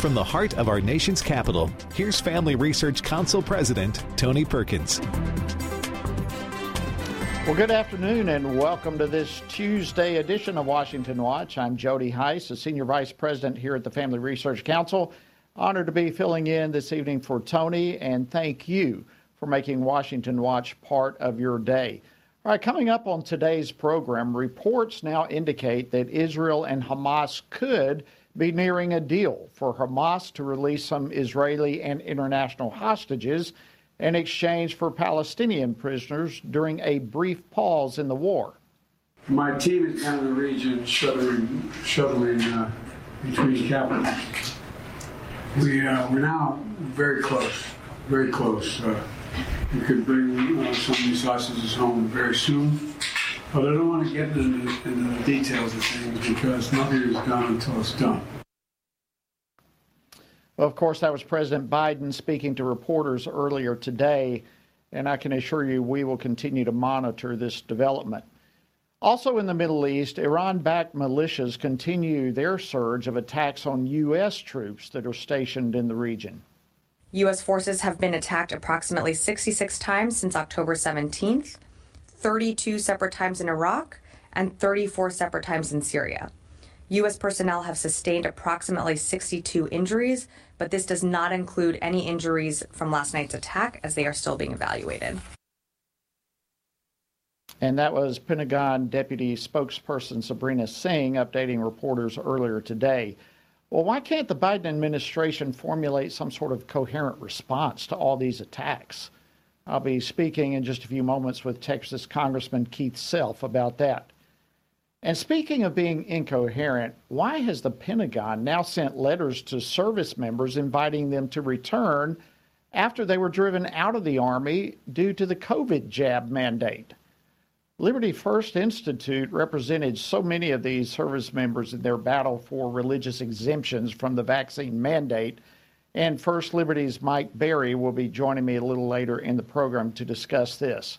From the heart of our nation's capital, here's Family Research Council President Tony Perkins. Well, good afternoon and welcome to this Tuesday edition of Washington Watch. I'm Jody Hice, a Senior Vice President here at the Family Research Council. Honored to be filling in this evening for Tony, and thank you for making Washington Watch part of your day. All right, coming up on today's program, reports now indicate that Israel and Hamas could be nearing a deal for Hamas to release some Israeli and international hostages in exchange for Palestinian prisoners during a brief pause in the war. My team is down in the region shuttling, shuttling uh, between capitals. We, uh, we're now very close, very close. Uh, we could bring uh, some of these hostages home very soon. But I don't want to get into, into the details of things because nothing is done until it's done. Well, of course, that was President Biden speaking to reporters earlier today, and I can assure you we will continue to monitor this development. Also in the Middle East, Iran backed militias continue their surge of attacks on U.S. troops that are stationed in the region. U.S. forces have been attacked approximately 66 times since October 17th, 32 separate times in Iraq, and 34 separate times in Syria. U.S. personnel have sustained approximately 62 injuries, but this does not include any injuries from last night's attack as they are still being evaluated. And that was Pentagon Deputy Spokesperson Sabrina Singh updating reporters earlier today. Well, why can't the Biden administration formulate some sort of coherent response to all these attacks? I'll be speaking in just a few moments with Texas Congressman Keith Self about that. And speaking of being incoherent, why has the Pentagon now sent letters to service members inviting them to return after they were driven out of the Army due to the COVID jab mandate? Liberty First Institute represented so many of these service members in their battle for religious exemptions from the vaccine mandate. And First Liberty's Mike Berry will be joining me a little later in the program to discuss this.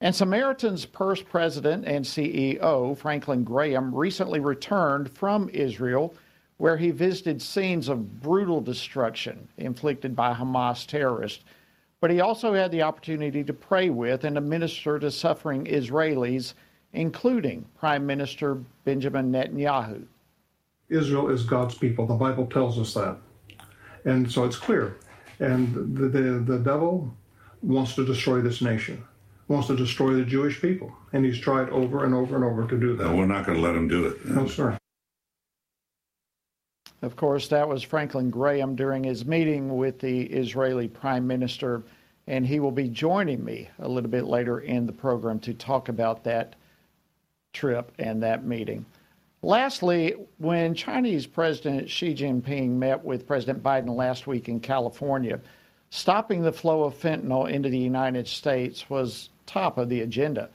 And Samaritan's Purse president and CEO, Franklin Graham, recently returned from Israel, where he visited scenes of brutal destruction inflicted by Hamas terrorists. But he also had the opportunity to pray with and to minister to suffering Israelis, including Prime Minister Benjamin Netanyahu. Israel is God's people. The Bible tells us that. And so it's clear. And the, the, the devil wants to destroy this nation wants to destroy the Jewish people. And he's tried over and over and over to do that. No, we're not going to let him do it. No, sir. Of course, that was Franklin Graham during his meeting with the Israeli Prime Minister, and he will be joining me a little bit later in the program to talk about that trip and that meeting. Lastly, when Chinese President Xi Jinping met with President Biden last week in California, stopping the flow of fentanyl into the United States was top of the agenda.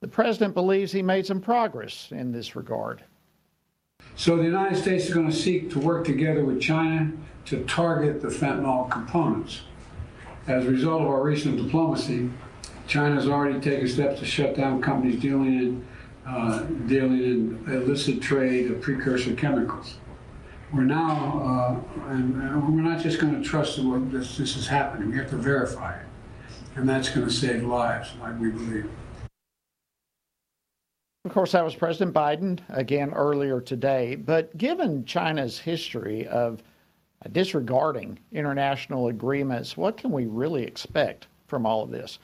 The president believes he made some progress in this regard. So the United States is going to seek to work together with China to target the fentanyl components. As a result of our recent diplomacy, China has already taken steps to shut down companies dealing in, uh, dealing in illicit trade of precursor chemicals. We're now, uh, and, and, we're not just going to trust that this, this is happening. We have to verify it and that's going to save lives, like we believe. Of course, that was President Biden again earlier today. But given China's history of disregarding international agreements, what can we really expect from all of this?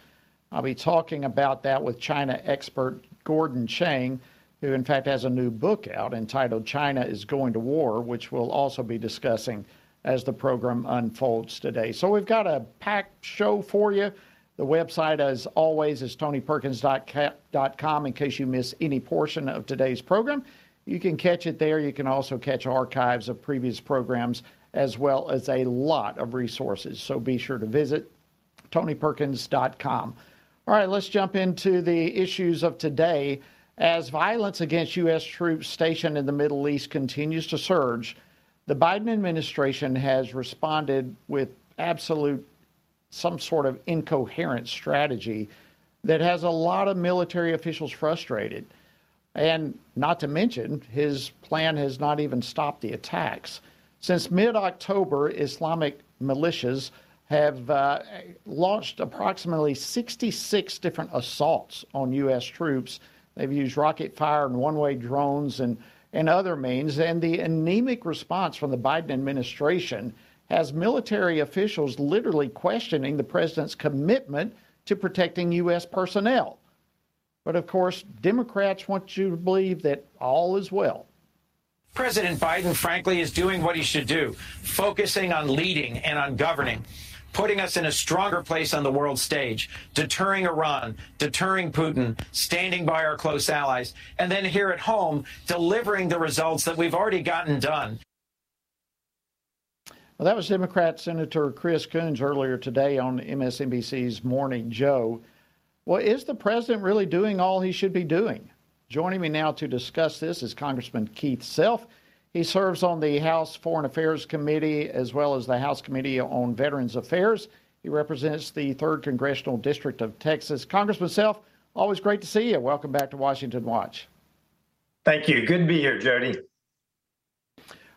I'll be talking about that with China expert Gordon Chang, who in fact has a new book out entitled China is Going to War, which we'll also be discussing as the program unfolds today. So we've got a packed show for you. The website, as always, is tonyperkins.com in case you miss any portion of today's program. You can catch it there. You can also catch archives of previous programs as well as a lot of resources. So be sure to visit tonyperkins.com. All right, let's jump into the issues of today. As violence against U.S. troops stationed in the Middle East continues to surge, the Biden administration has responded with absolute some sort of incoherent strategy that has a lot of military officials frustrated. And not to mention, his plan has not even stopped the attacks. Since mid October, Islamic militias have uh, launched approximately 66 different assaults on U.S. troops. They've used rocket fire and one way drones and, and other means. And the anemic response from the Biden administration has military officials literally questioning the president's commitment to protecting U.S. personnel. But of course, Democrats want you to believe that all is well. President Biden, frankly, is doing what he should do, focusing on leading and on governing, putting us in a stronger place on the world stage, deterring Iran, deterring Putin, standing by our close allies, and then here at home, delivering the results that we've already gotten done. Well, that was Democrat Senator Chris Coons earlier today on MSNBC's Morning Joe. Well, is the president really doing all he should be doing? Joining me now to discuss this is Congressman Keith Self. He serves on the House Foreign Affairs Committee as well as the House Committee on Veterans Affairs. He represents the 3rd Congressional District of Texas. Congressman Self, always great to see you. Welcome back to Washington Watch. Thank you. Good to be here, Jody.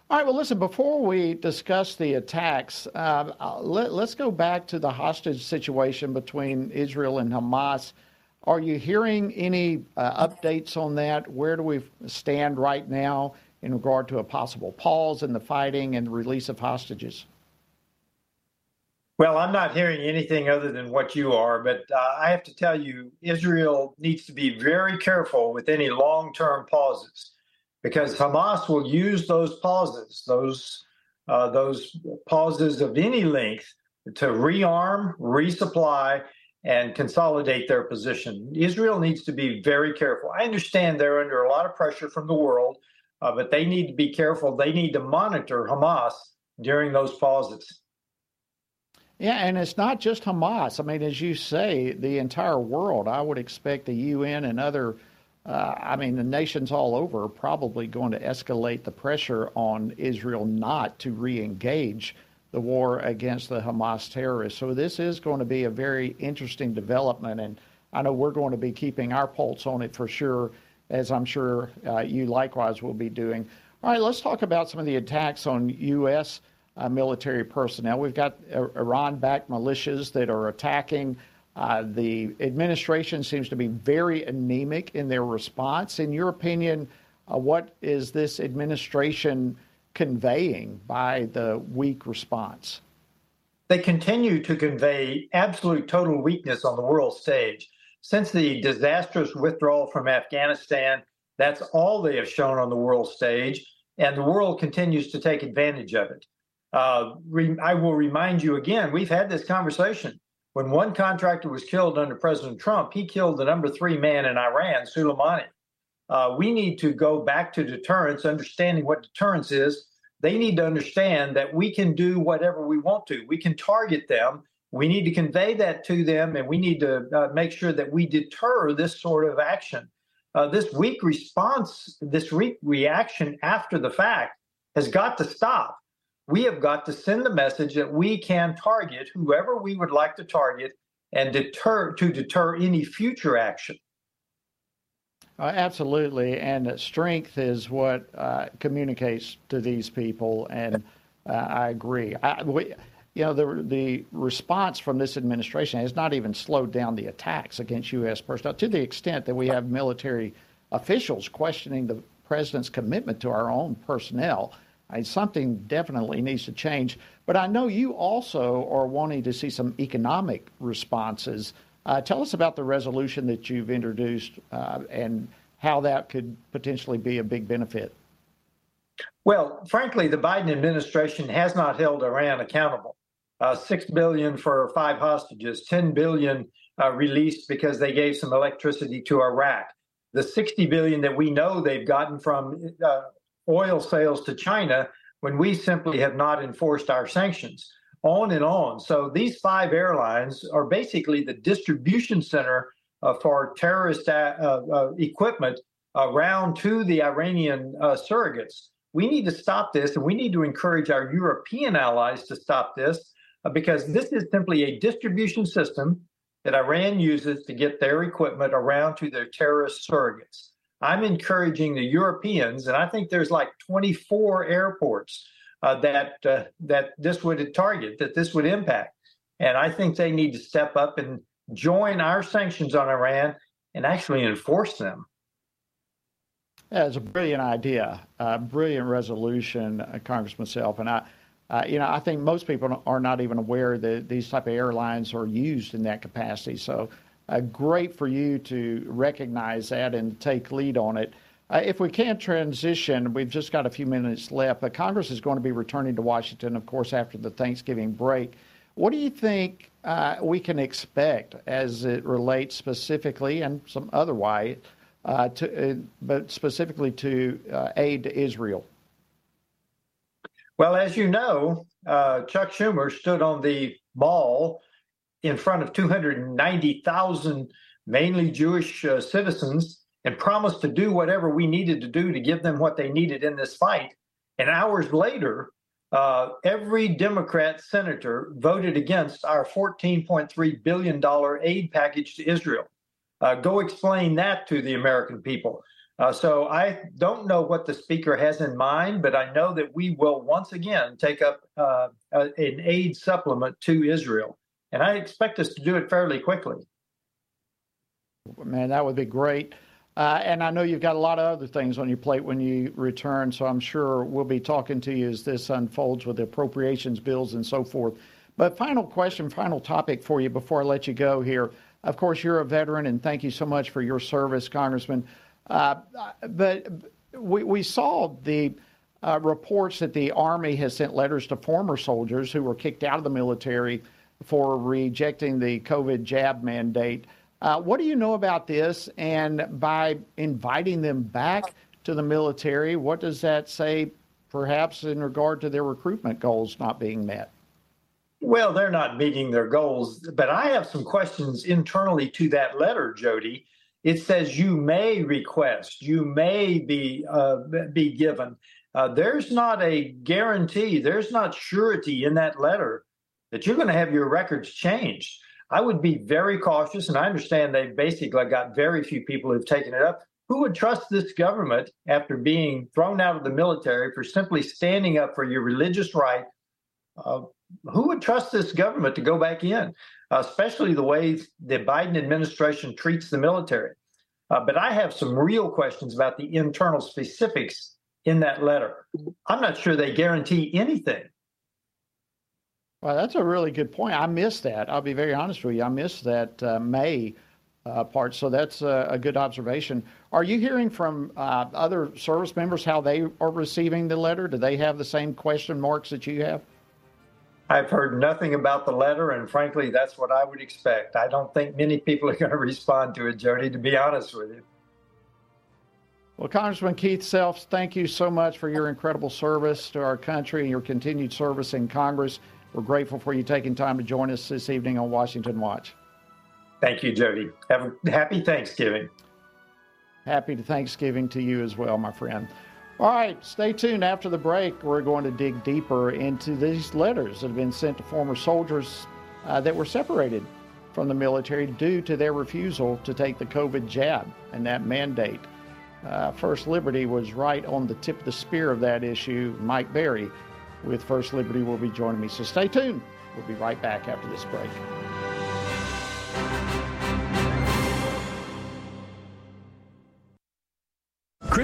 All right, well, listen, before we discuss the attacks, uh, let, us go back to the hostage situation between Israel and Hamas. Are you hearing any uh, updates on that? Where do we stand right now in regard to a possible pause in the fighting and the release of hostages? Well, I'm not hearing anything other than what you are, but uh, I have to tell you, Israel needs to be very careful with any long term pauses because Hamas will use those pauses, those, uh, those pauses of any length, to rearm, resupply, and consolidate their position. Israel needs to be very careful. I understand they're under a lot of pressure from the world, uh, but they need to be careful. They need to monitor Hamas during those pauses. Yeah, and it's not just Hamas. I mean, as you say, the entire world. I would expect the UN and other, uh, I mean, the nations all over are probably going to escalate the pressure on Israel not to re engage the war against the Hamas terrorists. So this is going to be a very interesting development, and I know we're going to be keeping our pulse on it for sure, as I'm sure uh, you likewise will be doing. All right, let's talk about some of the attacks on U.S. Uh, military personnel. We've got uh, Iran-backed militias that are attacking. Uh, the administration seems to be very anemic in their response. In your opinion, uh, what is this administration? conveying by the weak response? They continue to convey absolute total weakness on the world stage. Since the disastrous withdrawal from Afghanistan, that's all they have shown on the world stage, and the world continues to take advantage of it. Uh, re- I will remind you again, we've had this conversation. When one contractor was killed under President Trump, he killed the number three man in Iran, Soleimani. Uh, we need to go back to deterrence, understanding what deterrence is. They need to understand that we can do whatever we want to. We can target them. We need to convey that to them, and we need to uh, make sure that we deter this sort of action. Uh, this weak response, this weak reaction after the fact has got to stop. We have got to send the message that we can target whoever we would like to target and deter to deter any future action. Uh, absolutely, and strength is what uh, communicates to these people, and uh, I agree. I, we, you know, the the response from this administration has not even slowed down the attacks against U.S. personnel to the extent that we have military officials questioning the president's commitment to our own personnel. Something definitely needs to change. But I know you also are wanting to see some economic responses uh, tell us about the resolution that you've introduced uh, and how that could potentially be a big benefit. Well, frankly, the Biden administration has not held Iran accountable. Uh, Six billion for five hostages, ten billion uh, released because they gave some electricity to Iraq. The 60 billion that we know they've gotten from uh, oil sales to China when we simply have not enforced our sanctions on and on. So these five airlines are basically the distribution center uh, for terrorist uh, uh, equipment around to the Iranian surrogates. We need to stop this, and we need to encourage our European allies to stop this because this is simply a distribution system that Iran uses to get their equipment around to their terrorist surrogates. I'm encouraging the Europeans, and I think there's like 24 airports uh, that uh, that this would target, that this would impact. And I think they need to step up and join our sanctions on Iran and actually enforce them. Yeah, a brilliant idea, a brilliant resolution, uh, Congressman Self. And I, uh, you know, I think most people are not even aware that these type of airlines are used in that capacity. So, uh, great for you to recognize that and take lead on it. Uh, if we can't transition, we've just got a few minutes left, but Congress is going to be returning to Washington, of course, after the Thanksgiving break. What do you think uh, we can expect as it relates specifically and some otherwise, uh, to, uh, but specifically to aid to Israel? Well, as you know, uh, Chuck Schumer stood on the mall in front of 290,000 mainly Jewish citizens and promised to do whatever we needed to do to give them what they needed in this fight. And hours later, uh, every Democrat senator voted against our $14.3 billion aid package to Israel. Uh, go explain that to the American people. Uh, so I don't know what the speaker has in mind, but I know that we will once again take up uh, an aid supplement to Israel. And I expect us to do it fairly quickly. Man, that would be great. Uh, and I know you've got a lot of other things on your plate when you return, so I'm sure we'll be talking to you as this unfolds with the appropriations bills and so forth. But final question, final topic for you before I let you go here. Of course, you're a veteran, and thank you so much for your service, Congressman. Uh, but we, we saw the uh, reports that the Army has sent letters to former soldiers who were kicked out of the military for rejecting the COVID jab mandate. Uh, what do you know about this? And by inviting them back to the military, what does that say, perhaps, in regard to their recruitment goals not being met? Well, they're not meeting their goals, but I have some questions internally to that letter, Jody. It says you may request, you may be uh, be given. Uh, there's not a guarantee, there's not surety in that letter that you're going to have your records changed. I would be very cautious, and I understand they've basically got very few people who've taken it up. Who would trust this government after being thrown out of the military for simply standing up for your religious right? Uh, who would trust this government to go back in, especially the way the Biden administration treats the military? Uh, but I have some real questions about the internal specifics in that letter. I'm not sure they guarantee anything. Well, that's a really good point. I missed that. I'll be very honest with you. I missed that uh, May uh, part. So that's a, a, good observation. Are you hearing from uh, other service members how they are receiving the letter? Do they have the same question marks that you have? I've heard nothing about the letter, and frankly, that's what I would expect. I don't think many people are going to respond to it, Jody, to be honest with you. Well, Congressman Keith Selfs, thank you so much for your incredible service to our country and your continued service in Congress. We're grateful for you taking time to join us this evening on Washington Watch. Thank you, Jody. Have a happy Thanksgiving. Happy Thanksgiving to you as well, my friend. All right, stay tuned. After the break, we're going to dig deeper into these letters that have been sent to former soldiers uh, that were separated from the military due to their refusal to take the COVID jab and that mandate. Uh, First Liberty was right on the tip of the spear of that issue. Mike Berry with First Liberty will be joining me. So stay tuned. We'll be right back after this break.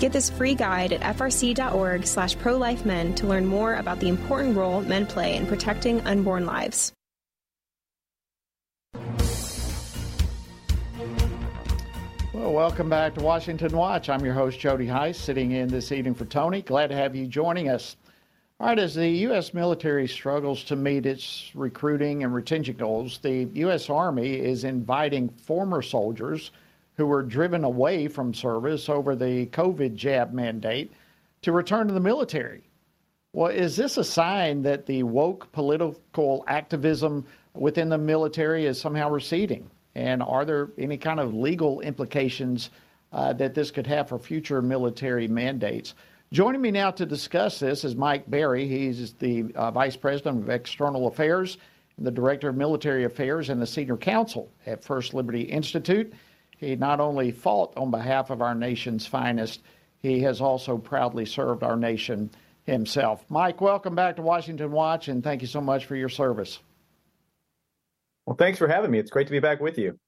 Get this free guide at frc.org slash prolifemen to learn more about the important role men play in protecting unborn lives. Well, welcome back to Washington Watch. I'm your host, Jody Hice, sitting in this evening for Tony. Glad to have you joining us. All right, as the U.S. military struggles to meet its recruiting and retention goals, the U.S. Army is inviting former soldiers who were driven away from service over the COVID jab mandate to return to the military. Well, is this a sign that the woke political activism within the military is somehow receding? And are there any kind of legal implications uh, that this could have for future military mandates? Joining me now to discuss this is Mike Berry. He's the uh, Vice President of External Affairs, the Director of Military Affairs, and the Senior Counsel at First Liberty Institute. He not only fought on behalf of our nation's finest, he has also proudly served our nation himself. Mike, welcome back to Washington Watch, and thank you so much for your service. Well, thanks for having me. It's great to be back with you.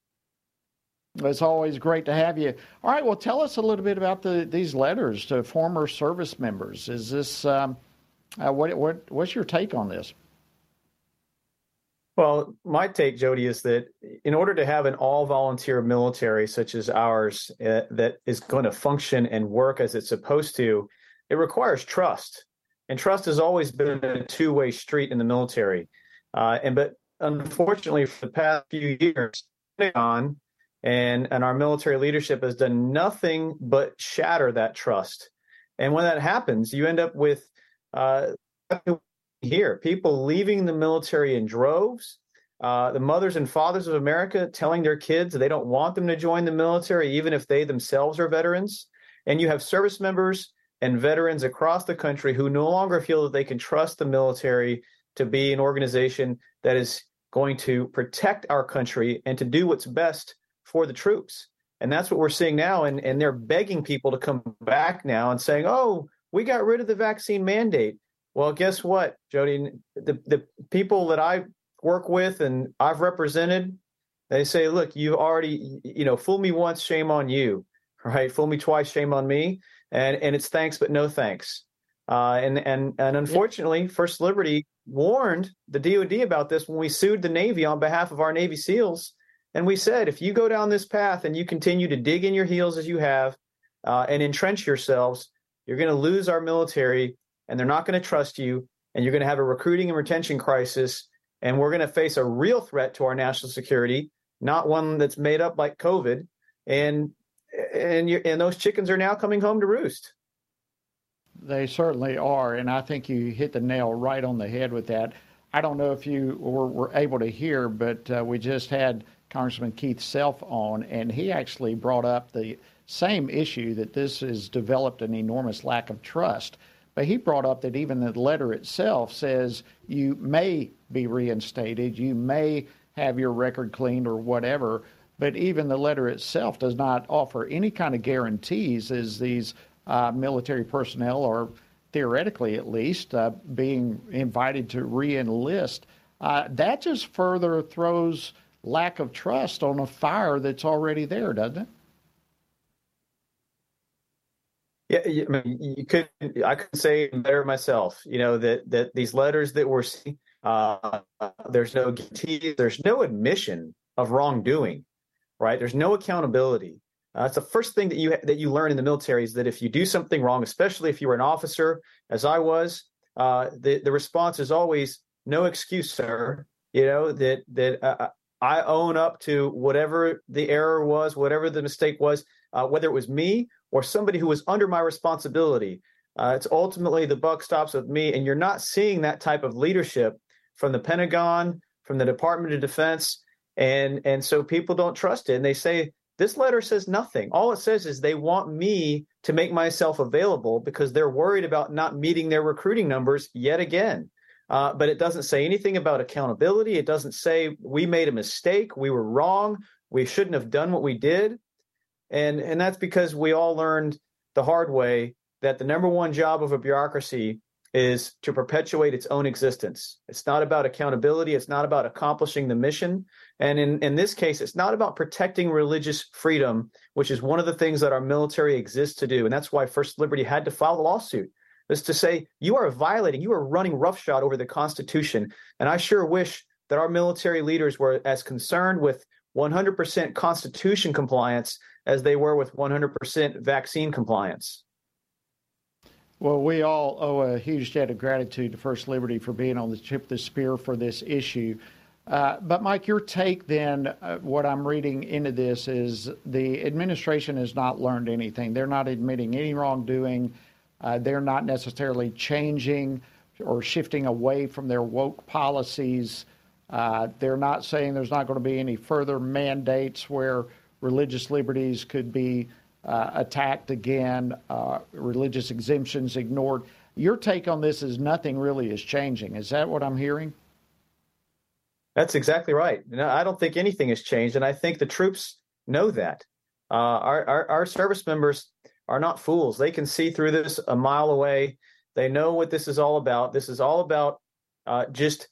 It's always great to have you. All right, well, tell us a little bit about the, these letters to former service members. Is this um, uh, what, what what's your take on this? Well, my take, Jody, is that in order to have an all-volunteer military such as ours uh, that is going to function and work as it's supposed to, it requires trust, and trust has always been a two-way street in the military. Uh, and but unfortunately, for the past few years, on and and our military leadership has done nothing but shatter that trust. And when that happens, you end up with uh, here people leaving the military in droves. Uh, the mothers and fathers of America telling their kids they don't want them to join the military, even if they themselves are veterans. And you have service members and veterans across the country who no longer feel that they can trust the military to be an organization that is going to protect our country and to do what's best for the troops. And that's what we're seeing now. And, and they're begging people to come back now and saying, oh, we got rid of the vaccine mandate. Well, guess what, Jody? The, the people that I work with and I've represented, they say, look, you've already, you know, fool me once, shame on you, right? Fool me twice, shame on me. And, and it's thanks, but no thanks. Uh, and, and, and unfortunately, First Liberty warned the DoD about this when we sued the Navy on behalf of our Navy SEALs. And we said, if you go down this path and you continue to dig in your heels as you have uh, and entrench yourselves, you're going to lose our military and they're not going to trust you. And you're going to have a recruiting and retention crisis. And we're going to face a real threat to our national security, not one that's made up like COVID. And and, and those chickens are now coming home to roost. They certainly are, and I think you hit the nail right on the head with that. I don't know if you were, were able to hear, but uh, we just had Congressman Keith Self on, and he actually brought up the same issue that this has developed an enormous lack of trust. But he brought up that even the letter itself says you may be reinstated, you may have your record cleaned or whatever. But even the letter itself does not offer any kind of guarantees as these uh, military personnel are theoretically at least uh, being invited to re-enlist. Uh, that just further throws lack of trust on a fire that's already there, doesn't it? Yeah, I mean, you could. I could say better myself. You know that that these letters that we're seeing, uh, there's no guarantee, there's no admission of wrongdoing, right? There's no accountability. Uh, it's the first thing that you that you learn in the military is that if you do something wrong, especially if you were an officer, as I was, uh, the the response is always no excuse, sir. You know that that uh, I own up to whatever the error was, whatever the mistake was, uh, whether it was me or somebody who was under my responsibility. Uh, it's ultimately the buck stops with me, and you're not seeing that type of leadership from the Pentagon, from the Department of Defense, and and so people don't trust it, and they say this letter says nothing. All it says is they want me to make myself available because they're worried about not meeting their recruiting numbers yet again. Uh, but it doesn't say anything about accountability. It doesn't say we made a mistake, we were wrong, we shouldn't have done what we did and and that's because we all learned the hard way that the number one job of a bureaucracy is to perpetuate its own existence. It's not about accountability. It's not about accomplishing the mission. And in, in this case, it's not about protecting religious freedom, which is one of the things that our military exists to do. And that's why First Liberty had to file the lawsuit, is to say, you are violating, you are running roughshod over the Constitution. And I sure wish that our military leaders were as concerned with 100% Constitution compliance as they were with 100% vaccine compliance. Well, we all owe a huge debt of gratitude to First Liberty for being on the tip of the spear for this issue. Uh, but, Mike, your take then, uh, what I'm reading into this is the administration has not learned anything. They're not admitting any wrongdoing. Uh, they're not necessarily changing or shifting away from their woke policies. Uh, they're not saying there's not going to be any further mandates where religious liberties could be uh, attacked again, uh, religious exemptions ignored. Your take on this is nothing really is changing. Is that what I'm hearing? That's exactly right. No, I don't think anything has changed, and I think the troops know that. Uh, our, our, our service members are not fools. They can see through this a mile away. They know what this is all about. This is all about uh, just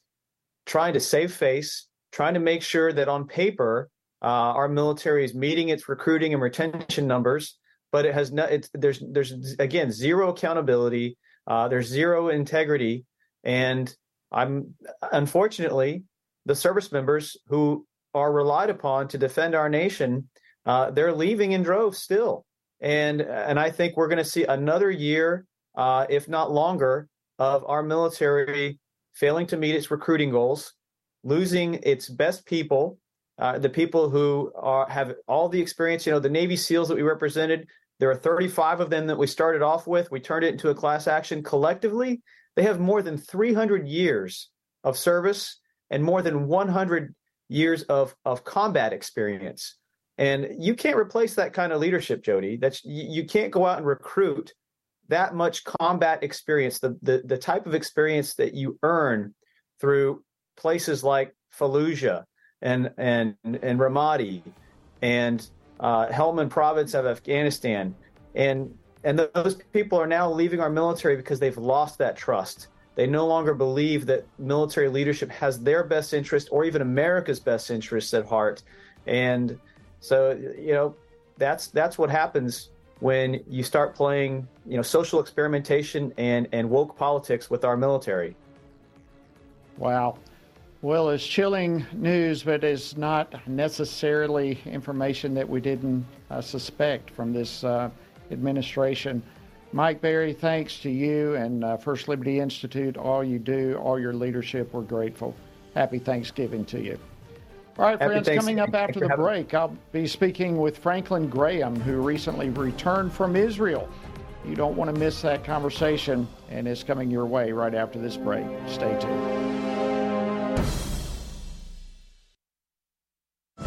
trying to save face, trying to make sure that on paper uh, our military is meeting its recruiting and retention numbers, but it has no. It's there's there's again zero accountability. Uh, there's zero integrity, and I'm unfortunately the service members who are relied upon to defend our nation. Uh, they're leaving in droves still, and and I think we're going to see another year, uh, if not longer, of our military failing to meet its recruiting goals, losing its best people, uh, the people who are, have all the experience. You know, the Navy SEALs that we represented, there are 35 of them that we started off with. We turned it into a class action. Collectively, they have more than 300 years of service and more than 100 years of, of combat experience. And you can't replace that kind of leadership, Jody. That's you can't go out and recruit that much combat experience, the, the, the type of experience that you earn through places like Fallujah and and and Ramadi and uh, Helmand Province of Afghanistan, and and those people are now leaving our military because they've lost that trust. They no longer believe that military leadership has their best interest or even America's best interests at heart, and so you know that's that's what happens when you start playing you know social experimentation and and woke politics with our military. Wow. Well, it's chilling news, but it's not necessarily information that we didn't uh, suspect from this uh, administration. Mike Berry, thanks to you and uh, First Liberty Institute, all you do, all your leadership. We're grateful. Happy Thanksgiving to you. All right, Happy friends, coming up after the break, I'll be speaking with Franklin Graham, who recently returned from Israel. You don't want to miss that conversation, and it's coming your way right after this break. Stay tuned. Bye.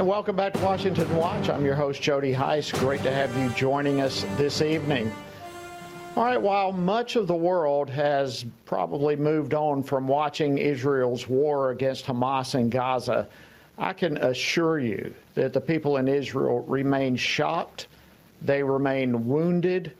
And welcome back to Washington Watch. I'm your host, Jody Hice. Great to have you joining us this evening. All right, while much of the world has probably moved on from watching Israel's war against Hamas in Gaza, I can assure you that the people in Israel remain shocked. They remain wounded,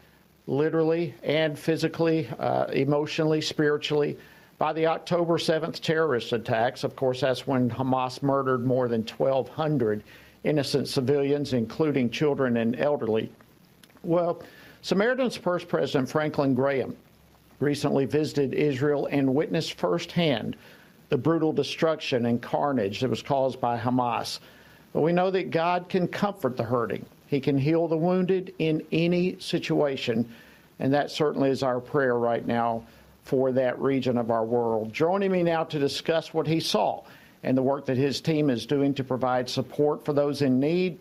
literally and physically, uh, emotionally, spiritually, by the October 7th terrorist attacks. Of course, that's when Hamas murdered more than 1,200 innocent civilians, including children and elderly. Well, Samaritan's Purse President Franklin Graham recently visited Israel and witnessed firsthand the brutal destruction and carnage that was caused by Hamas. But we know that God can comfort the hurting. He can heal the wounded in any situation. And that certainly is our prayer right now for that region of our world. Joining me now to discuss what he saw and the work that his team is doing to provide support for those in need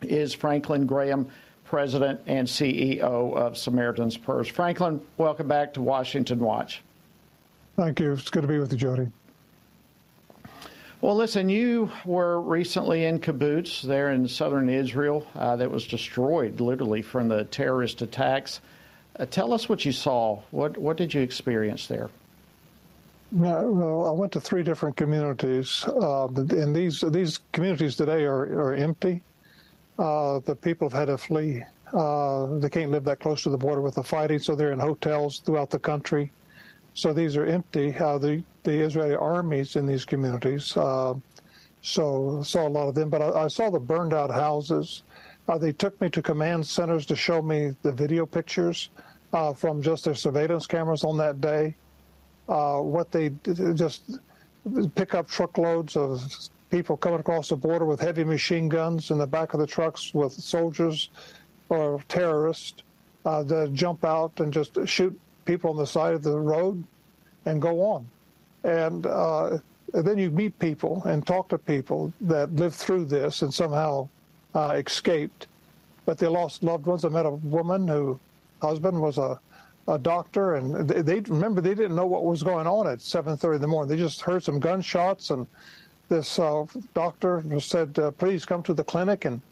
is Franklin Graham, President and CEO of Samaritan's Purse. Franklin, welcome back to Washington Watch. Thank you. It's good to be with you, Jody. Well, listen, you were recently in Kibbutz there in southern Israel uh, that was destroyed literally from the terrorist attacks. Uh, tell us what you saw. What what did you experience there? Yeah, well, I went to three different communities, uh, and these these communities today are, are empty. Uh, the people have had to flee. Uh, they can't live that close to the border with the fighting, so they're in hotels throughout the country. So these are empty. Uh, the the Israeli armies in these communities. Uh, so saw a lot of them, but I, I saw the burned out houses. Uh, they took me to command centers to show me the video pictures uh, from just their surveillance cameras on that day. Uh, what they did, just pick up truckloads of people coming across the border with heavy machine guns in the back of the trucks with soldiers or terrorists uh, that jump out and just shoot people on the side of the road and go on. And, uh, then you meet people and talk to people that lived through this and somehow uh, escaped, but they lost loved ones. I met a woman who husband was a, a doctor, and they, they remember they didn't know what was going on at 7:30 in the morning. They just heard some gunshots, and this uh, doctor said, uh, "Please come to the clinic." And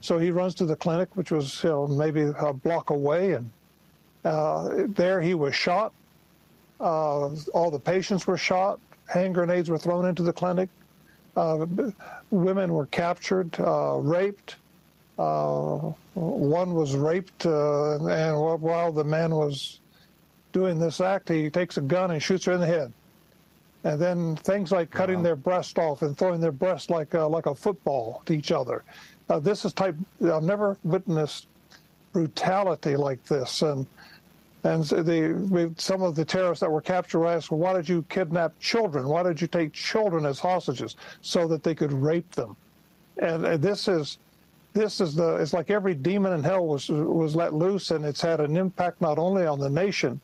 so he runs to the clinic, which was you know, maybe a block away, and uh, there he was shot. Uh, all the patients were shot. Hand grenades were thrown into the clinic. Uh, women were captured, uh, raped. Uh, one was raped, uh, and while the man was doing this act, he takes a gun and shoots her in the head. And then things like cutting their breast off and throwing their breast like a, like a football to each other. Uh, this is type I've never witnessed brutality like this. And and the, some of the terrorists that were captured were asked, well, why did you kidnap children? Why did you take children as hostages so that they could rape them? And, this is this is the it's like every demon in hell was was let loose, and it's had an impact not only on the nation,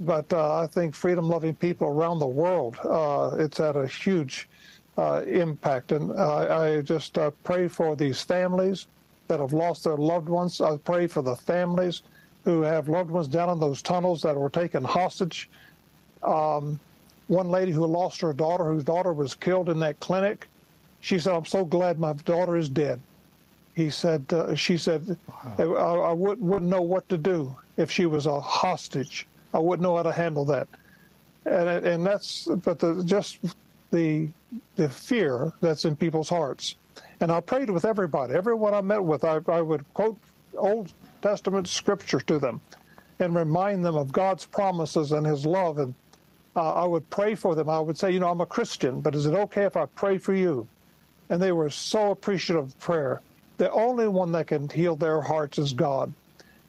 but uh, I think freedom-loving people around the world. Uh, it's had a huge uh, impact, and I just uh, pray for these families that have lost their loved ones. I pray for the families who have loved ones down in those tunnels that were taken hostage. Um, one lady who lost her daughter, whose daughter was killed in that clinic, she said, "I'm so glad my daughter is dead." He said, uh, "She said, wow. I, I wouldn't, wouldn't know what to do if she was a hostage. I wouldn't know how to handle that." And and that's but the just the the fear that's in people's hearts. And I prayed with everybody, everyone I met with. I, I would quote Old Testament scripture to them and remind them of God's promises and His love. And uh, I would pray for them. I would say, you know, I'm a Christian, but is it okay if I pray for you? And they were so appreciative of prayer. The only one that can heal their hearts is God.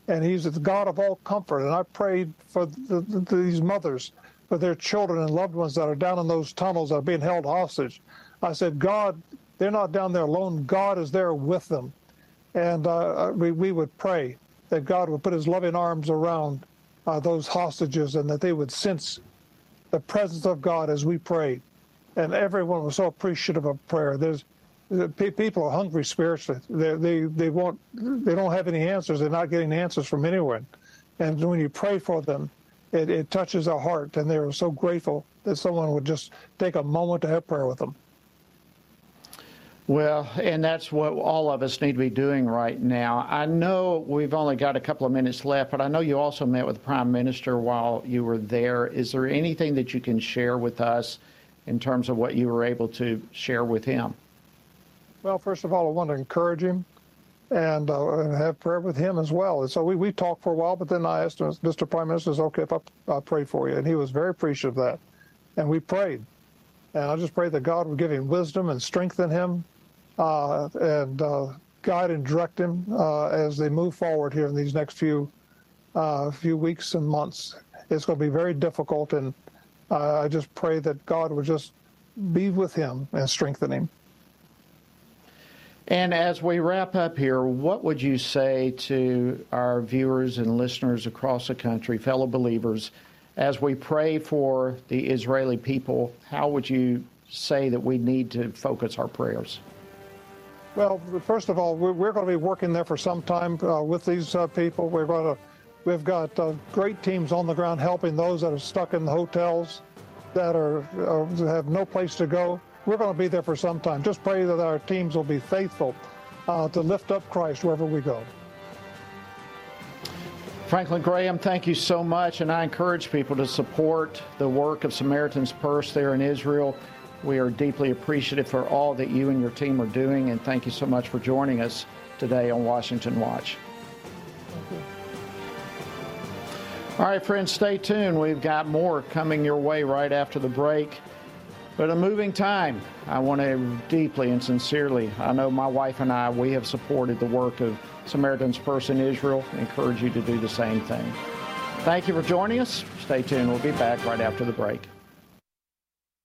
And He's the God of all comfort. And I prayed for the, the, these mothers, for their children and loved ones that are down in those tunnels that are being held hostage. I said, God, they're not down there alone. God is there with them. And uh, uh we, we would pray that God would put his loving arms around uh, those hostages and that they would sense the presence of God as we prayed. And everyone was so appreciative of prayer. There's people are hungry spiritually. They, they they want they don't have any answers. They're not getting answers from anyone. And when you pray for them, it, it touches their heart, and they're so grateful that someone would just take a moment to have prayer with them. Well, and that's what all of us need to be doing right now. I know we've only got a couple of minutes left, but I know you also met with the Prime Minister while you were there. Is there anything that you can share with us in terms of what you were able to share with him? Well, first of all, I want to encourage him and, uh, have prayer with him as well. And so we, we talked for a while, but then I asked him, Mr. Prime Minister, is okay if I, I pray for you? And he was very appreciative of that. And we prayed. And I just pray that God would give him wisdom and strengthen him and uh, guide and direct him uh, as they move forward here in these next few few weeks and months. It's going to be very difficult, and I just pray that God would just be with him and strengthen him. And as we wrap up here, what would you say to our viewers and listeners across the country, fellow believers, as we pray for the Israeli people? How would you say that we need to focus our prayers? Well, first of all, we're, going to be working there for some time uh, with these uh, people. We're going to, we've got uh, great teams on the ground helping those that are stuck in the hotels, that are uh, have no place to go. We're going to be there for some time. Just pray that our teams will be faithful uh, to lift up Christ wherever we go. Franklin Graham, thank you so much, and I encourage people to support the work of Samaritan's Purse there in Israel. We are deeply appreciative for all that you and your team are doing, and thank you so much for joining us today on Washington Watch. All right, friends, stay tuned. We've got more coming your way right after the break. But a moving time. I want to deeply and sincerely, I know my wife and I, we have supported the work of Samaritan's Purse in Israel. I encourage you to do the same thing. Thank you for joining us. Stay tuned. We'll be back right after the break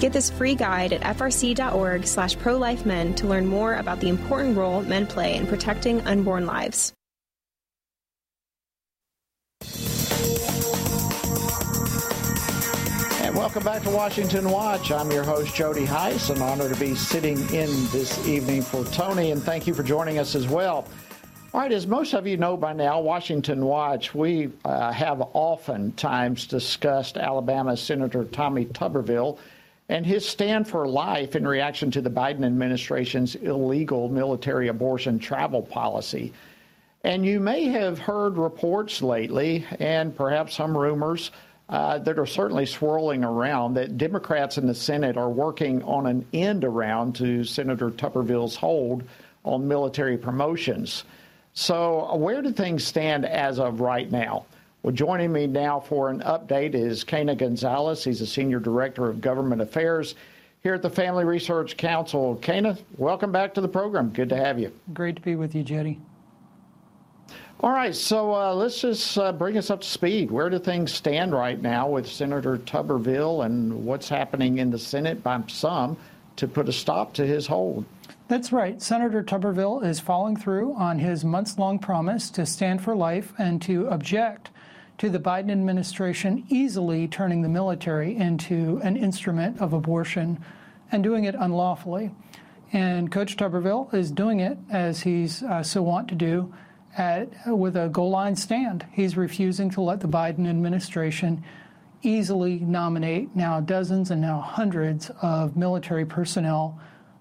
Get this free guide at frc.org slash prolifemen to learn more about the important role men play in protecting unborn lives. And welcome back to Washington Watch. I'm your host, Jody Hice. An honor to be sitting in this evening for Tony, and thank you for joining us as well. All right, as most of you know by now, Washington Watch, we uh, have oftentimes discussed Alabama Senator Tommy Tuberville and his stand for life in reaction to the Biden administration's illegal military abortion travel policy. And you may have heard reports lately, and perhaps some rumors, uh, that are certainly swirling around that Democrats in the Senate are working on an end around to Senator Tuberville's hold on military promotions. So, uh, where do things stand as of right now? Well, joining me now for an update is Quena Gonzalez. He's a senior director of government affairs here at the Family Research Council. Quena, welcome back to the program. Good to have you. Great to be with you, Jody. All right, so uh, let's just uh, bring us up to speed. Where do things stand right now with Senator Tuberville and what's happening in the Senate by some to put a stop to his hold? That's right. Senator Tuberville is following through on his months long promise to stand for life and to object to the Biden administration easily turning the military into an instrument of abortion and doing it unlawfully. And Coach Tuberville is doing it as he's uh, so wont to do at, with a goal line stand. He's refusing to let the Biden administration easily nominate now dozens and now hundreds of military personnel,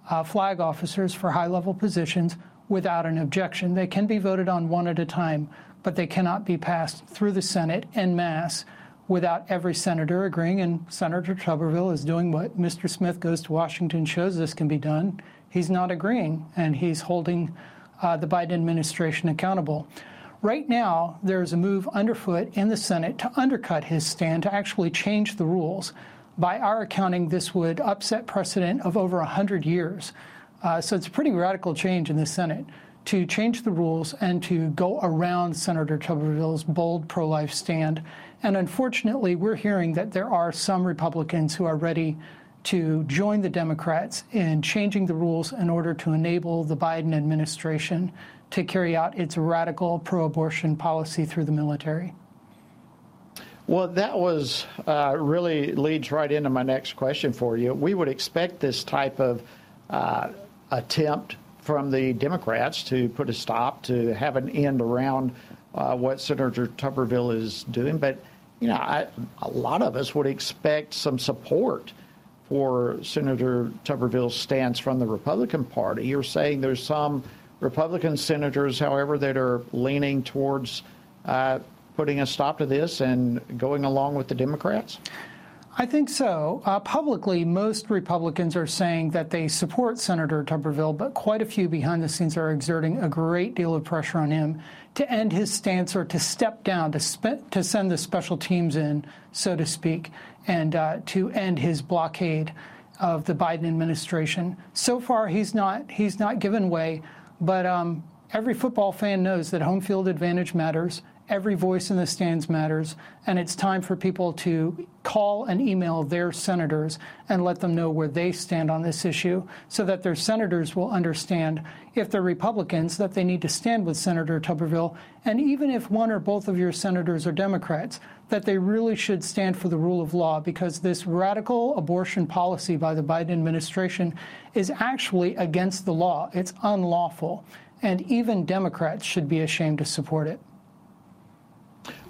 uh, flag officers for high level positions without an objection. They can be voted on one at a time, but they cannot be passed through the Senate en masse without every senator agreeing. And Senator Tuberville is doing what Mr. Smith goes to Washington shows this can be done. He's not agreeing, and he's holding uh, the Biden administration accountable. Right now, there's a move underfoot in the Senate to undercut his stand to actually change the rules. By our accounting, this would upset precedent of over 100 years. Uh, so it's a pretty radical change in the Senate to change the rules and to go around Senator Tuberville's bold pro life stand. And unfortunately, we're hearing that there are some Republicans who are ready to join the Democrats in changing the rules in order to enable the Biden administration to carry out its radical pro abortion policy through the military. Well, that was uh, really leads right into my next question for you. We would expect this type of uh, attempt from the Democrats to put a stop, to have an end around uh, what Senator Tuberville is doing. But, you know, I, a lot of us would expect some support for Senator Tuberville's stance from the Republican Party. You're saying there's some Republican senators, however, that are leaning towards uh, putting a stop to this and going along with the Democrats? I think so. Uh, publicly, most Republicans are saying that they support Senator Tuberville, but quite a few behind the scenes are exerting a great deal of pressure on him to end his stance or to step down, to, to send the special teams in, so to speak, and uh, to end his blockade of the Biden administration. So far, he's not he's not given way, but um, every football fan knows that home field advantage matters Every voice in the stands matters, and it's time for people to call and email their senators and let them know where they stand on this issue so that their senators will understand if they're Republicans that they need to stand with Senator Tuberville, and even if one or both of your senators are Democrats, that they really should stand for the rule of law because this radical abortion policy by the Biden administration is actually against the law. It's unlawful, and even Democrats should be ashamed to support it.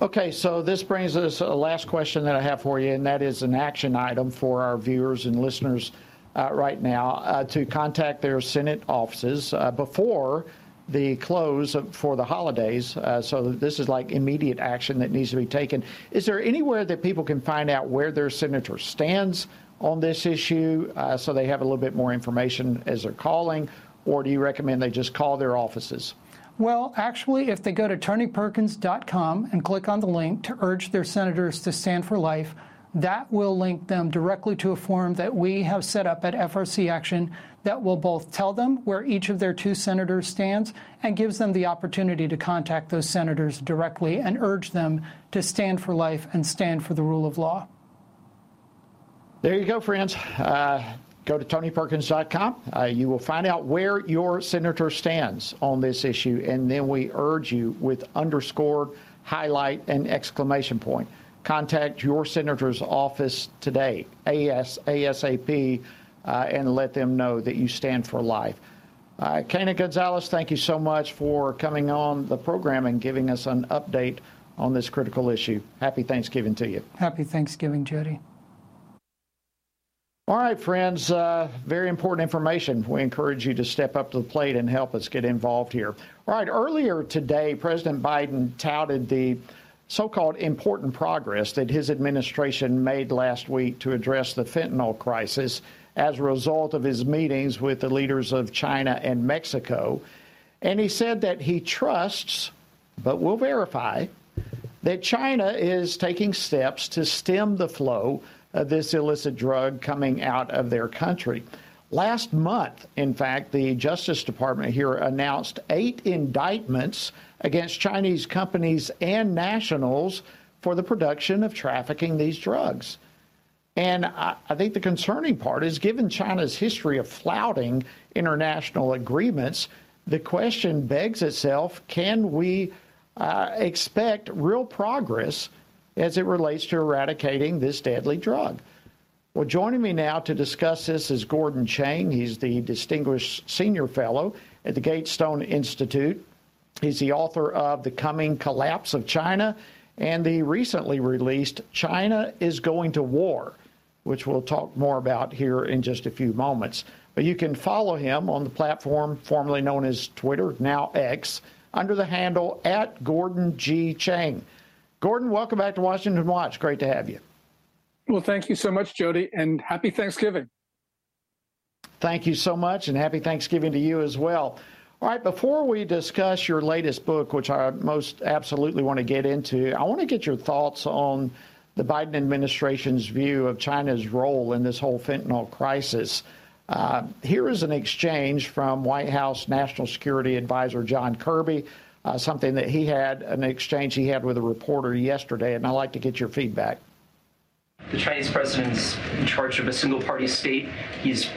Okay, so this brings us a last question that I have for you, and that is an action item for our viewers and listeners uh, right now uh, to contact their Senate offices uh, before the close for the holidays. Uh, so this is like immediate action that needs to be taken. Is there anywhere that people can find out where their senator stands on this issue uh, so they have a little bit more information as they're calling, or do you recommend they just call their offices? Well, actually, if they go to tonyperkins.com and click on the link to urge their senators to stand for life, that will link them directly to a form that we have set up at FRC Action that will both tell them where each of their two senators stands and gives them the opportunity to contact those senators directly and urge them to stand for life and stand for the rule of law. There you go, friends. Uh, go to tonyperkins.com. Uh, you will find out where your senator stands on this issue, and then we urge you with underscored, highlight, and exclamation point. Contact your senator's office today, AS, ASAP, uh, and let them know that you stand for life. Uh, Quena Gonzalez, thank you so much for coming on the program and giving us an update on this critical issue. Happy Thanksgiving to you. Happy Thanksgiving, Jody. All right, friends, uh, very important information. We encourage you to step up to the plate and help us get involved here. All right, earlier today, President Biden touted the so called important progress that his administration made last week to address the fentanyl crisis as a result of his meetings with the leaders of China and Mexico. And he said that he trusts, but will verify, that China is taking steps to stem the flow uh, this illicit drug coming out of their country. Last month, in fact, the Justice Department here announced eight indictments against Chinese companies and nationals for the production of trafficking these drugs. And I, I, think the concerning part is given China's history of flouting international agreements, the question begs itself can we uh, expect real progress as it relates to eradicating this deadly drug. Well, joining me now to discuss this is Gordon Chang. He's the Distinguished Senior Fellow at the Gatestone Institute. He's the author of The Coming Collapse of China and the recently released China is Going to War, which we'll talk more about here in just a few moments. But you can follow him on the platform formerly known as Twitter, now X, under the handle at Gordon G. Chang. Gordon, welcome back to Washington Watch. Great to have you. Well, thank you so much, Jody, and happy Thanksgiving. Thank you so much, and happy Thanksgiving to you as well. All right, before we discuss your latest book, which I most absolutely want to get into, I want to get your thoughts on the Biden administration's view of China's role in this whole fentanyl crisis. Uh, here is an exchange from White House National Security Advisor John Kirby uh, something that he had, an exchange he had with a reporter yesterday, and I'd like to get your feedback. The Chinese president's in charge of a single party state. He's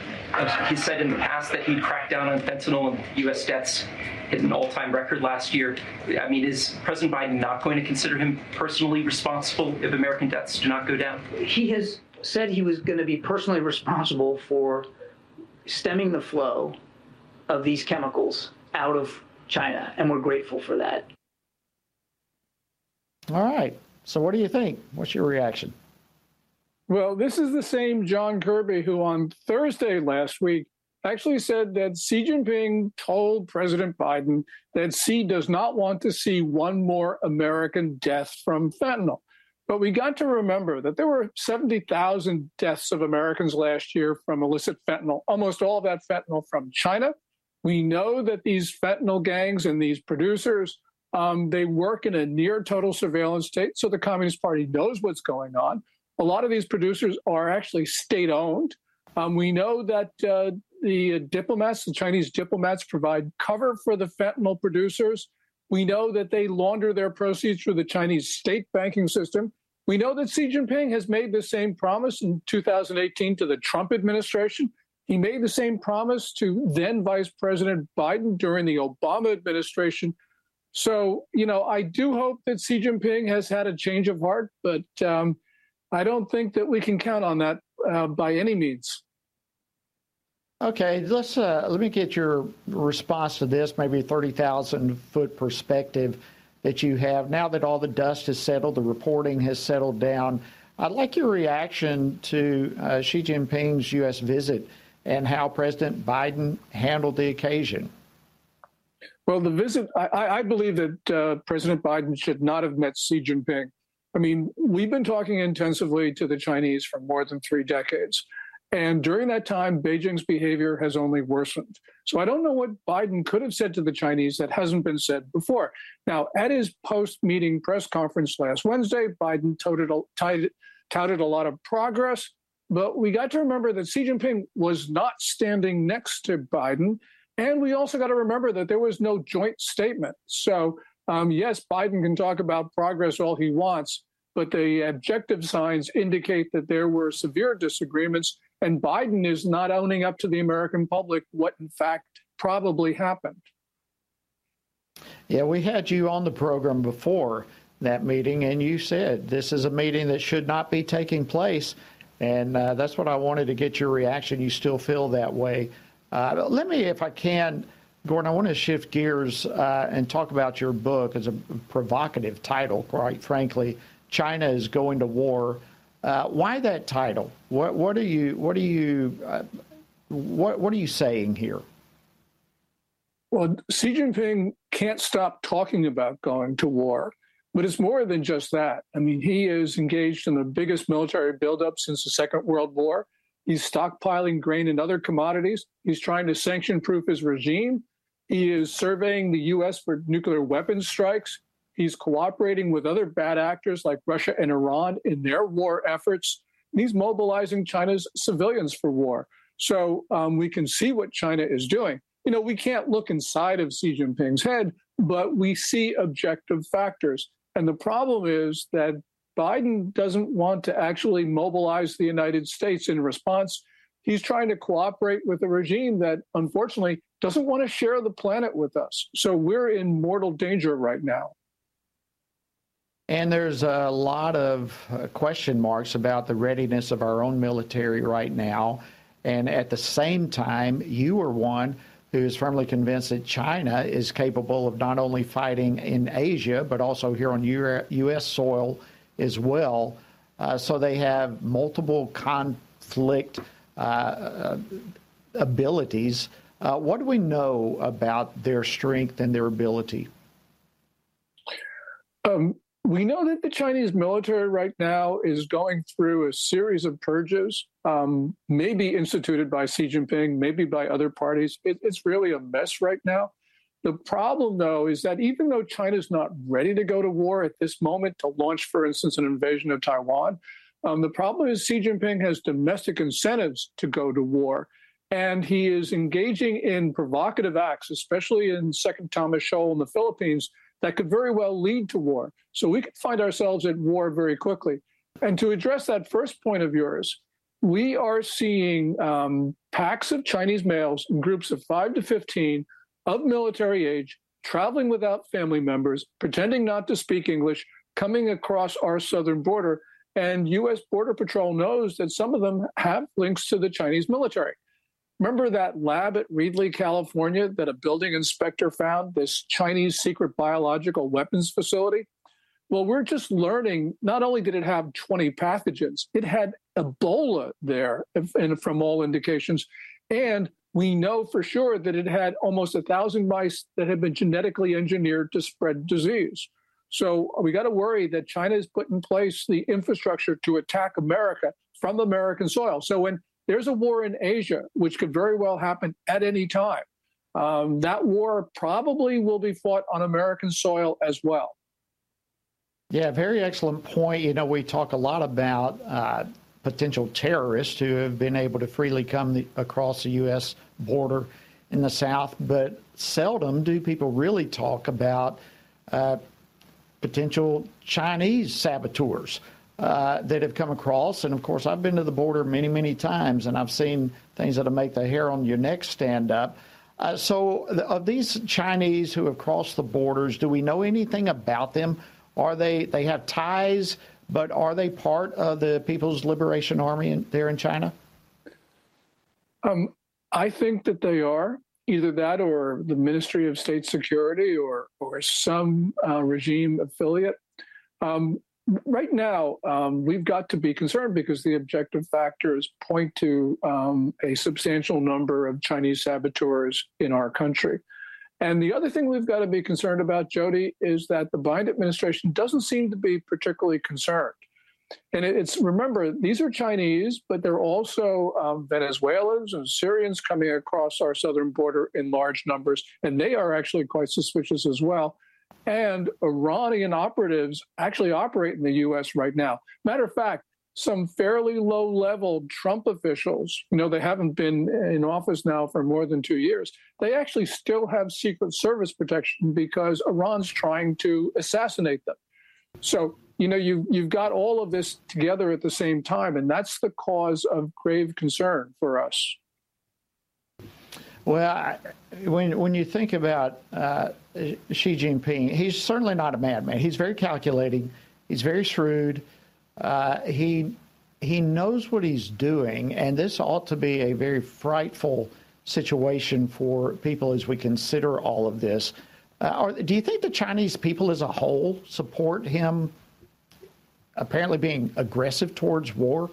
he said in the past that he'd crack down on fentanyl and U.S. deaths hit an all-time record last year. I mean, is President Biden not going to consider him personally responsible if American deaths do not go down? He has said he was going to be personally responsible for stemming the flow of these chemicals out of China, and we're grateful for that. All right. So, what do you think? What's your reaction? Well, this is the same John Kirby who on Thursday last week actually said that Xi Jinping told President Biden that Xi does not want to see one more American death from fentanyl. But we got to remember that there were 70,000 deaths of Americans last year from illicit fentanyl, almost all of that fentanyl from China. We know that these fentanyl gangs and these producers, um, they work in a near total surveillance state. So the Communist Party knows what's going on. A lot of these producers are actually state owned. Um, we know that uh, the diplomats, the Chinese diplomats, provide cover for the fentanyl producers. We know that they launder their proceeds through the Chinese state banking system. We know that Xi Jinping has made the same promise in 2018 to the Trump administration. He made the same promise to then Vice President Biden during the Obama administration. So, you know, I do hope that Xi Jinping has had a change of heart, but um, I don't think that we can count on that uh, by any means. Okay, let's uh, let me get your response to this, maybe thirty thousand foot perspective that you have now that all the dust has settled, the reporting has settled down. I'd like your reaction to uh, Xi Jinping's U.S. visit and how President Biden handled the occasion. Well, the visit, I, I believe that uh, President Biden should not have met Xi Jinping. I mean, we've been talking intensively to the Chinese for more than three decades. And during that time, Beijing's behavior has only worsened. So I don't know what Biden could have said to the Chinese that hasn't been said before. Now, at his post meeting press conference last Wednesday, Biden touted, touted a lot of progress. But we got to remember that Xi Jinping was not standing next to Biden. And we also got to remember that there was no joint statement. So, um, yes, Biden can talk about progress all he wants, but the objective signs indicate that there were severe disagreements and Biden is not owning up to the American public what, in fact, probably happened. Yeah, we had you on the program before that meeting, and you said this is a meeting that should not be taking place. And uh, that's what I wanted to get your reaction. You still feel that way. Uh, let me, if I can, Gordon, I want to shift gears uh, and talk about your book. It's a provocative title, quite frankly. China is going to war. Uh, why that title? What what are you what are you uh, what what are you saying here? Well, Xi Jinping can't stop talking about going to war, but it's more than just that. I mean, he is engaged in the biggest military buildup since the Second World War. He's stockpiling grain and other commodities. He's trying to sanction proof his regime. He is surveying the U.S. for nuclear weapons strikes. He's cooperating with other bad actors like Russia and Iran in their war efforts. He's mobilizing China's civilians for war. So um, we can see what China is doing. You know, we can't look inside of Xi Jinping's head, but we see objective factors. And the problem is that Biden doesn't want to actually mobilize the United States in response. He's trying to cooperate with a regime that, unfortunately, doesn't want to share the planet with us. So we're in mortal danger right now. And there's a lot of uh, question marks about the readiness of our own military right now. And at the same time, you are one who is firmly convinced that China is capable of not only fighting in Asia, but also here on U.S. soil as well. Uh, so they have multiple conflict uh, uh, abilities. Uh, what do we know about their strength and their ability? Um, we know that the Chinese military right now is going through a series of purges, um, maybe instituted by Xi Jinping, maybe by other parties. It, it's really a mess right now. The problem, though, is that even though China's not ready to go to war at this moment to launch, for instance, an invasion of Taiwan, um, the problem is Xi Jinping has domestic incentives to go to war. And he is engaging in provocative acts, especially in Second Thomas Shoal in the Philippines, that could very well lead to war. So we could find ourselves at war very quickly. And to address that first point of yours, we are seeing um, packs of Chinese males in groups of five to 15 of military age traveling without family members, pretending not to speak English, coming across our southern border. And US Border Patrol knows that some of them have links to the Chinese military. Remember that lab at Reedley, California, that a building inspector found, this Chinese secret biological weapons facility? Well, we're just learning not only did it have 20 pathogens, it had Ebola there, and from all indications. And we know for sure that it had almost a thousand mice that had been genetically engineered to spread disease. So we got to worry that China has put in place the infrastructure to attack America from American soil. So when there's a war in Asia, which could very well happen at any time, um, that war probably will be fought on American soil as well. Yeah, very excellent point. You know, we talk a lot about uh, potential terrorists who have been able to freely come the, across the U.S. border in the South, but seldom do people really talk about uh, potential Chinese saboteurs. Uh, that have come across. And of course, I've been to the border many, many times, and I've seen things that'll make the hair on your neck stand up. Uh, so, of these Chinese who have crossed the borders, do we know anything about them? Are they they have ties, but are they part of the People's Liberation Army in, there in China? Um, I think that they are either that or the Ministry of State Security or or some uh, regime affiliate. Um, right now, um, we've got to be concerned because the objective factors point to um, a substantial number of Chinese saboteurs in our country. And the other thing we've got to be concerned about, Jody, is that the Biden administration doesn't seem to be particularly concerned. And it's remember, these are Chinese, but they're also um, Venezuelans and Syrians coming across our southern border in large numbers. And they are actually quite suspicious as well and Iranian operatives actually operate in the U.S. right now. Matter of fact, some fairly low level Trump officials, you know, they haven't been in office now for more than two years, they actually still have Secret Service protection because Iran's trying to assassinate them. So, you know, you've, you've got all of this together at the same time, and that's the cause of grave concern for us. Well, when when you think about uh, Xi Jinping, he's certainly not a madman. He's very calculating. He's very shrewd. Uh, he he knows what he's doing, and this ought to be a very frightful situation for people as we consider all of this. Uh, do you think the Chinese people as a whole support him apparently being aggressive towards war?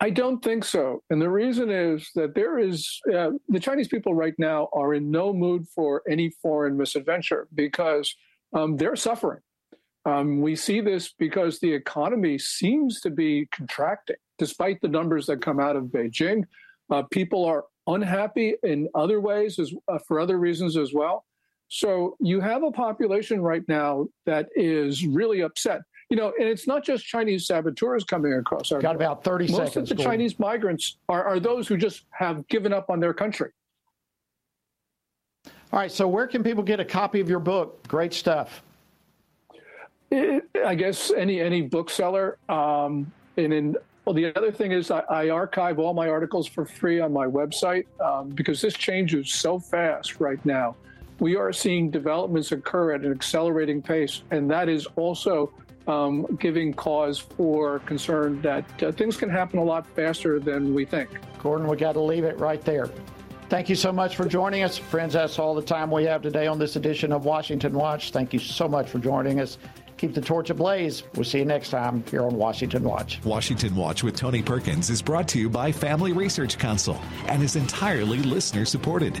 I don't think so. And the reason is that there is uh, the Chinese people right now are in no mood for any foreign misadventure because um, they're suffering. Um, we see this because the economy seems to be contracting, despite the numbers that come out of Beijing. Uh, people are unhappy in other ways, as, uh, for other reasons as well. So you have a population right now that is really upset you know, and it's not just Chinese saboteurs coming across our Got about 30 Most seconds. Most of the Chinese migrants are, are those who just have given up on their country. All right, so where can people get a copy of your book? Great stuff. It, I guess any any bookseller. Um, and in well, the other thing is I, I, archive all my articles for free on my website um, because this changes so fast right now. We are seeing developments occur at an accelerating pace, and that is also um, giving cause for concern that uh, things can happen a lot faster than we think. Gordon, we got to leave it right there. Thank you so much for joining us. Friends, that's all the time we have today on this edition of Washington Watch. Thank you so much for joining us. Keep the torch ablaze. We'll see you next time here on Washington Watch. Washington Watch with Tony Perkins is brought to you by Family Research Council and is entirely listener supported.